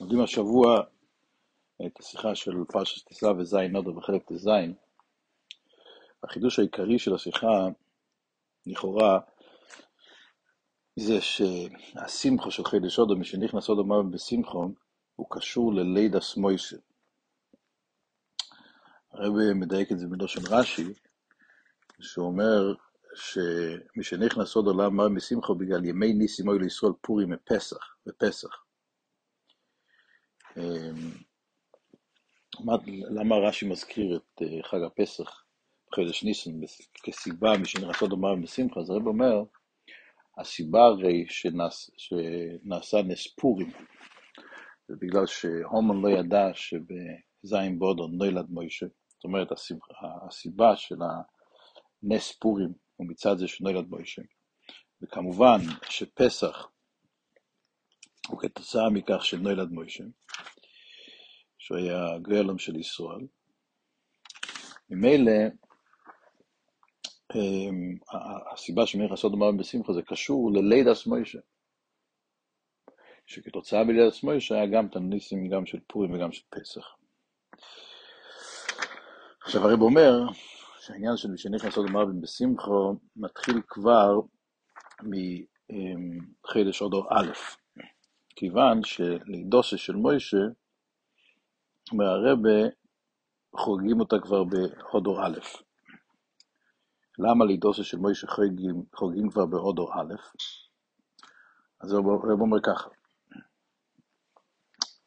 לומדים השבוע את השיחה של פרשת תישא וזין נודו בחלק ט"ז. החידוש העיקרי של השיחה, לכאורה, זה שהשמחו של חידש אודו, מי שנכנס אודו מוות בשמחו, הוא קשור ללידה סמויסה. הרב מדייק את זה בלושן רש"י, שהוא אומר שמי שנכנס עוד עולם מר משמחו בגלל ימי ניסים אוי לישראל פורים מפסח, בפסח. אמ, למה רש"י מזכיר את אה, חג הפסח בחודש ניסן כסיבה עוד עולם בשמחה? אז הרב אומר, הסיבה הרי שנעש, שנעשה נס פורים, זה בגלל שהומן לא ידע שבזין בודו נולד מוישה. זאת אומרת, הסיבה של הנס פורים הוא מצד זה שנולד מוישה. וכמובן שפסח הוא כתוצאה מכך שנולד מוישה, שהוא היה גלם של ישראל. ממילא, אמ, הסיבה שמלך לעשות דבר בשמחה זה קשור ללידס מוישה. שכתוצאה בלידס מוישה היה גם תניסים גם של פורים וגם של פסח. עכשיו הרב אומר שהעניין של מי שנכנס עוד מרבין בשמחו מתחיל כבר מחדש אודו א', כיוון שלידוסה של מוישה, אומר הרבה, חוגגים אותה כבר בהודו א'. למה לידוסה של מוישה חוגגים, חוגגים כבר בהודו א'? אז הרב אומר ככה,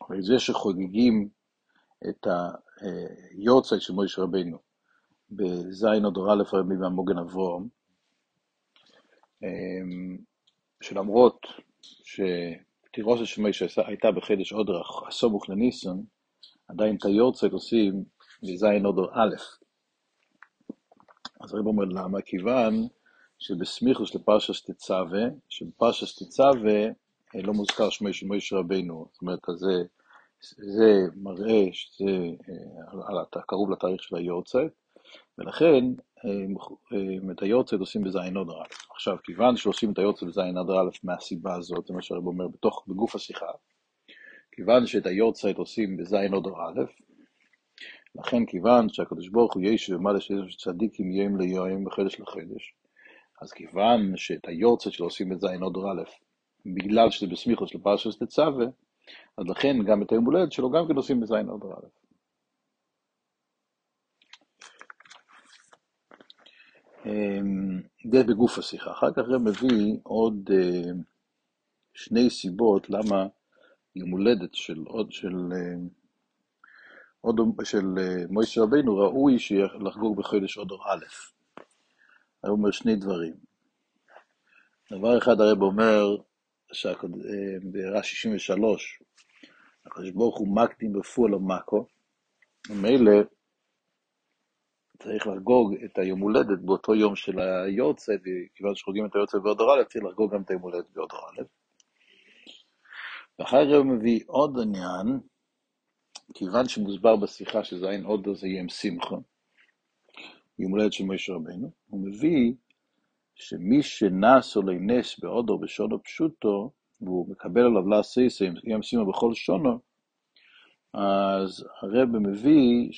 הרי זה שחוגגים את היורצייט של מוישה רבינו בזין או דור א' רבי מהמוגן אברום, אמ, שלמרות שתירוסת של מוישה הייתה בחדש עוד הסמוך לניסון, עדיין את היורצייט עושים בזין או דור א'. אז הרב אומר למה? כיוון שבסמיכוס לפרשס תצווה, שבפרשס תצווה לא מוזכר שמו של מוישה רבינו, זאת אומרת, זה זה מראה שזה אה, קרוב לתאריך של היורצייט, ולכן אה, את היורצייט עושים בזין אדר א'. עכשיו, כיוון שעושים את היורצייט בזין אדר א' מהסיבה הזאת, זה מה שהרב אומר בתוך, בגוף השיחה, כיוון שאת היורצייט עושים בזין אדר א', לכן כיוון שהקדוש ברוך הוא ישו ומעלה שיש צדיקים יום ליום וחדש לחדש, אז כיוון שאת היורצייט שלו עושים בזין אדר א', בגלל שזה בסמיכוס לפרשת תצווה, אז לכן גם את היום הולדת שלו גם כן עושים בזין אדר א'. זה בגוף השיחה. אחר כך הרב מביא עוד אה, שני סיבות למה יום הולדת של עוד של אה, עוד של אה, מוישה רבינו ראוי לחגוג בחודש אדר א'. הרב אומר שני דברים. דבר אחד הרב אומר ברש 63, הקדוש ברוך הוא מקדים בפועל המאקו, ומילא צריך לחגוג את היום הולדת באותו יום של היורצה, וכיוון שחוגגים את היורצה באודר א', צריך לחגוג גם את היום הולדת באודר א'. ואחר כך הוא מביא עוד עניין, כיוון שמוסבר בשיחה שזין עוד זה יהיה עם שמחה, יום הולדת של משה רבנו, הוא מביא שמי שנס או לנס בעודו בשונו פשוטו, והוא מקבל עליו לעשיסה, אם שימו בכל שונו, אז הרב מביא,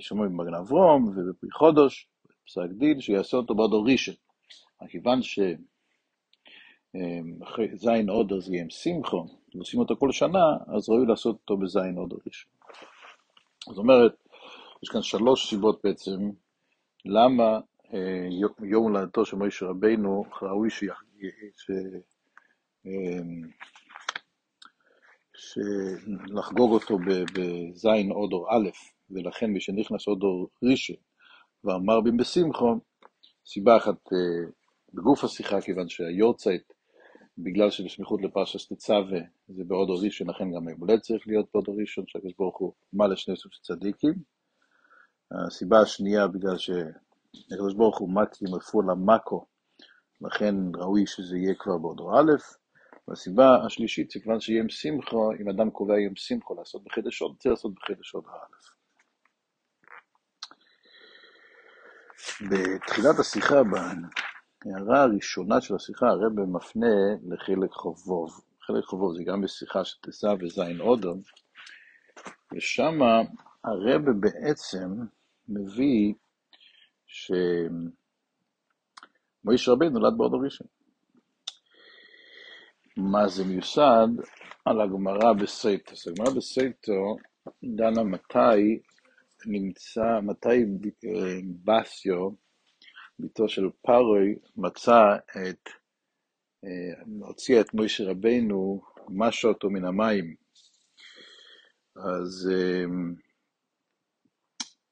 שומעים במגן אברום ובפרי חודש, בפסק דין, שיעשה אותו בעודו ראשון. כיוון שזין עודו זה יהיה עם שמחו, ועושים אותו כל שנה, אז ראוי לעשות אותו בזין עודו ראשון. זאת אומרת, יש כאן שלוש סיבות בעצם, למה אה, יום הולדתו של מוישה רבינו, ראוי שלחגוג אותו בזין אודו א', ולכן מי שנכנס אודו ראשון ואמר בים בשמחו, סיבה אחת אה, בגוף השיחה, כיוון שהיורצייט, בגלל שבסמיכות לפרשת תצווה, זה באודו ראשון, לכן גם הימולד צריך להיות באודו ראשון, שהקדוש ברוך הוא מעלה שני סוג של צדיקים. הסיבה השנייה, בגלל שהקדוש ברוך הוא מקדים רפואה למאקו, לכן ראוי שזה יהיה כבר באודו א', והסיבה השלישית זה כיוון שיהיה עם שמחו, אם אדם קובע עם שמחו לעשות בחדשות, צריך לעשות בחדשות א'. בתחילת השיחה, בהערה הראשונה של השיחה, הרב מפנה לחלק חובוב. חלק חובוב, זה גם בשיחה של תסע וזין אודום, ושם הרבה בעצם מביא שמויש רבינו נולד בעוד הראשון. מה זה מיוסד? על הגמרא בסייטוס. הגמרא בסייטו דנה מתי נמצא, מתי אה, בסיו, ביתו של פארוי, מצא את, אה, הוציא את מוישה רבינו, משה אותו מן המים. אז אה,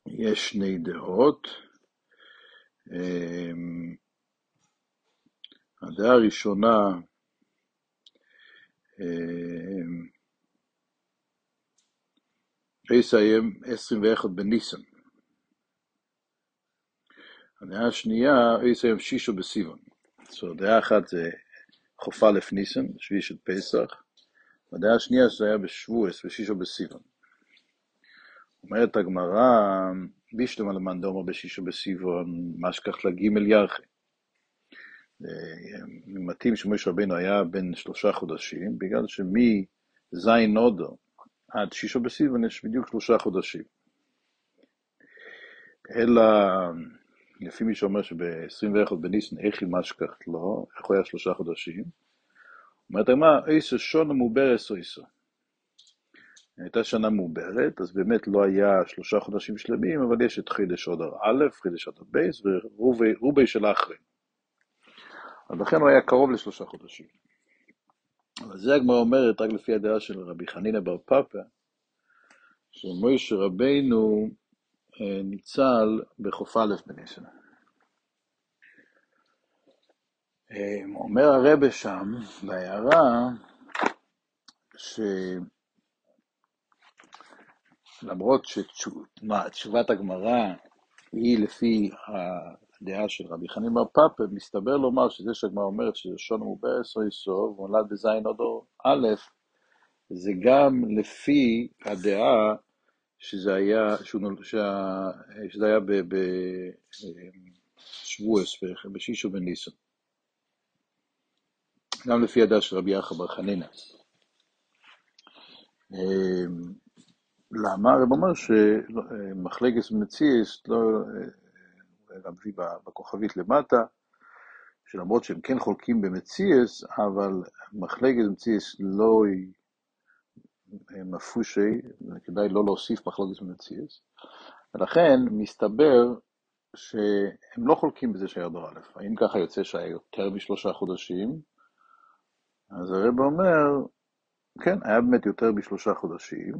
יש שני דעות. הדעה הראשונה, ויסיים 21 בניסן. הדעה השנייה, ויסיים שישו בסיבון. זאת אומרת, דעה אחת זה חופה לפ ניסן, שביעי של פסח, והדעה השנייה שזה היה בשבועס ושישו בסיבון. אומרת הגמרא, בישלום על המנדומו בשישו בסיבון, מה שכח לגימל ירחי. מתאים שמשה רבינו היה בן שלושה חודשים, בגלל שמזין נודו עד שישו בסיבון יש בדיוק שלושה חודשים. אלא, לפי מי שאומר שב-21 בניסן איך היא משכחת לו, איך הוא היה שלושה חודשים? אומרת מה, איסו שונה מעוברס או איסו. הייתה שנה מעוברת, אז באמת לא היה שלושה חודשים שלמים, אבל יש את חידש אודר א', חידש אודר בייס ורובי של אחרי. אז לכן הוא היה קרוב לשלושה חודשים. אבל זה הגמרא אומרת, רק לפי הדעה של רבי חנינא בר פאפא, שמוישה רבינו אה, ניצל בחוף א' בניסן. אה, אומר הרבה שם, בהערה, שלמרות שתשובת הגמרא היא לפי הדעה של רבי חנין בר פאפה, מסתבר לומר שזה שהגמרא אומרת שלשון מוברס או יסוב, נולד בזין עוד א', זה גם לפי הדעה שזה היה, שה, שזה היה בשבועס, בשישו בניסן. גם לפי הדעה של רבי יחא בר חנינא. אמ, למה? הרב אומר שמחלקת מציאס, לא, גם מביא בכוכבית למטה, שלמרות שהם כן חולקים במציאס, אבל מחלקת מציאס לא היא מפושי, כדאי לא להוסיף מחלוקת במציאס, ולכן מסתבר שהם לא חולקים בזה שהיה דור א'. האם ככה יוצא שהיה יותר משלושה חודשים? אז הרב אומר, כן, היה באמת יותר משלושה חודשים,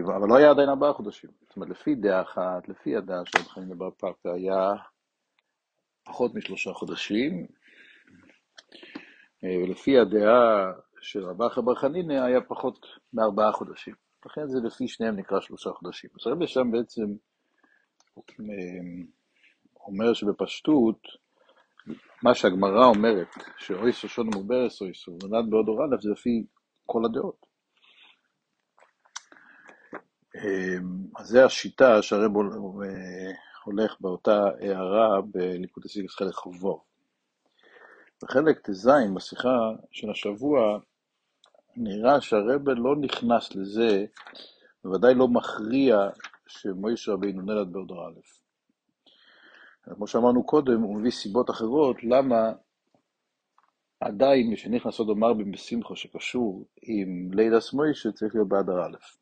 אבל לא היה עדיין ארבעה חודשים. זאת אומרת, לפי דעה אחת, לפי הדעה של חיים לבר פאפא, היה פחות משלושה חודשים, ולפי הדעה של רבא חבר חנינא היה פחות מארבעה חודשים. לכן זה לפי שניהם נקרא שלושה חודשים. אז הרבי שם בעצם אמ, אומר שבפשטות, מה שהגמרא אומרת, שאוי שושון מוברס או איסור, נולד בעוד אור זה לפי כל הדעות. אמ, אז זו השיטה שהרב הולך באותה הערה בליקוד הסיגס חלק חובו. בחלק ט"ז בשיחה של השבוע נראה שהרבה לא נכנס לזה, בוודאי לא מכריע שמוישה רבינו נולד באודר א'. כמו שאמרנו קודם, הוא מביא סיבות אחרות למה עדיין מי שנכנס עוד מרבים בשמחו שקשור עם לידס מוישה צריך להיות באדר א'.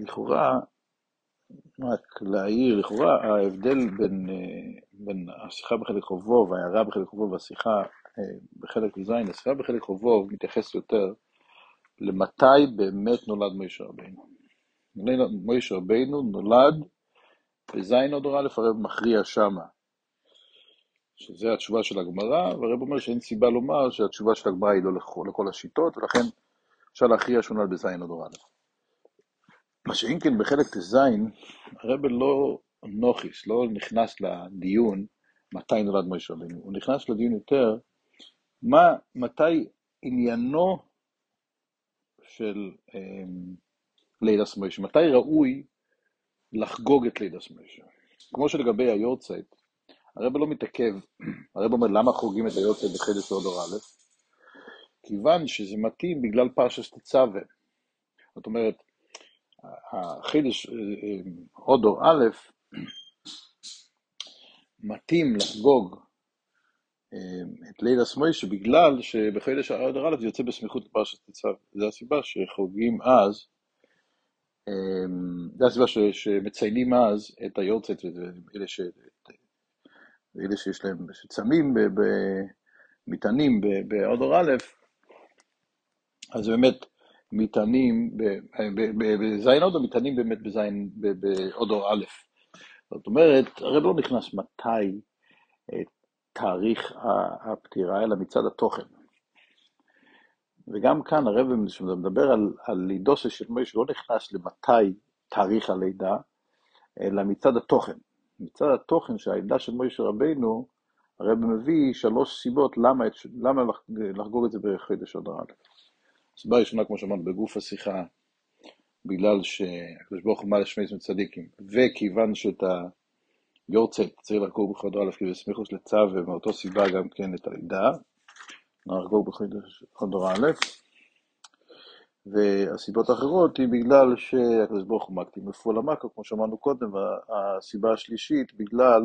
ולכאורה, רק להעיר, לכאורה ההבדל בין, אה, בין השיחה בחלק חובו וההערה בחלק חובו והשיחה בחלק ז', השיחה בחלק חובוב מתייחס יותר למתי באמת נולד מוישה רבינו. מוישה רבינו נולד בזין עוד א', הרב מכריע שמה, שזה התשובה של הגמרא, והרב אומר שאין סיבה לומר שהתשובה של הגמרא היא לא לכל, לכל השיטות, ולכן אפשר להכריע שהוא נולד בזין עוד א'. מה שאם כן בחלק ט"ז, הרב לא נוכיס, לא נכנס לדיון מתי נולד מוישה רבינו, הוא נכנס לדיון יותר מה, מתי עניינו של אה, לידס מוישה, מתי ראוי לחגוג את לידס מוישה. כמו שלגבי היורצייט, הרב לא מתעכב, הרב אומר למה חוגגים את היוצא בחידש אודור א', כיוון שזה מתאים בגלל פרשס תצווה. זאת אומרת, החידש אודור א' מתאים לחגוג את ליל הסמוישה בגלל שבחידש אודור א' זה יוצא בסמיכות לפרשת תצווה. זו הסיבה שחוגגים אז זו הסיבה ש, שמציינים אז את היורצת, אלה, ש, אלה שיש להם, שצמים, מטענים באודור א', אז באמת מטענים, בזין אודו מטענים באמת בזין, באודור א'. זאת אומרת, הרי לא נכנס מתי תאריך הפטירה, אלא מצד התוכן. וגם כאן הרב מדבר על, על לידו של מוישה לא נכנס למתי תאריך הלידה, אלא מצד התוכן. מצד התוכן של הלידה של מוישה רבינו, הרב מביא שלוש סיבות למה, למה לחגוג את זה בחודש אדר א'. הסיבה הראשונה, כמו שאמרנו, בגוף השיחה, בגלל שהקדוש ברוך הוא מעלה שמי צדיקים, וכיוון שאת היורצייט צריך לחגוג בחודש א', כי זה סמיכוס לצו, ומאותו סיבה גם כן את הלידה, נחגוג חודר א', והסיבות האחרות היא בגלל שהקדוש ברוך הוא מקטים בפועל המקו, כמו שאמרנו קודם, והסיבה השלישית בגלל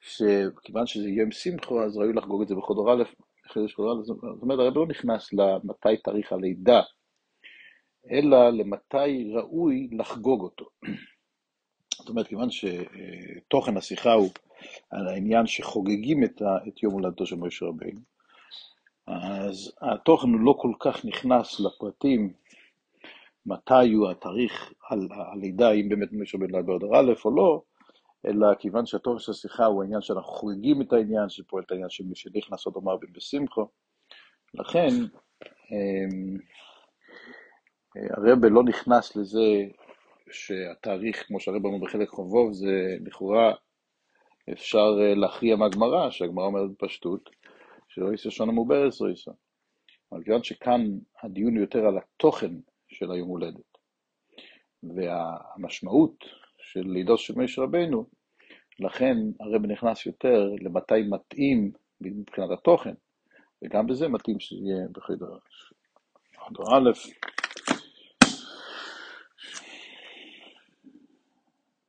שכיוון שזה יום שמחו, אז ראוי לחגוג את זה חודר א', זאת אומרת, הרב לא נכנס למתי תאריך הלידה, אלא למתי ראוי לחגוג אותו. זאת אומרת, כיוון שתוכן השיחה הוא על העניין שחוגגים את יום הולדתו של משה רבינו, אז התוכן הוא לא כל כך נכנס לפרטים מתי הוא התאריך על הלידה, אם באמת משה בן ליד באדר א' או לא, אלא כיוון שהתוכן של השיחה הוא העניין שאנחנו חוגגים את העניין, שפועל את העניין של מי שנכנס עוד אומר בשמחו, לכן אמ, הרבה לא נכנס לזה שהתאריך, כמו שהרבה אומר בחלק חובוב, זה לכאורה אפשר להכריע מהגמרא, שהגמרא אומרת בפשטות, שלא יישא שונה מעוברס לא יישא. אבל כיוון שכאן הדיון יותר על התוכן של היום הולדת, והמשמעות של לידו של משה רבנו, לכן הרב נכנס יותר למתי מתאים מבחינת התוכן, וגם בזה מתאים שזה יהיה בחדר א',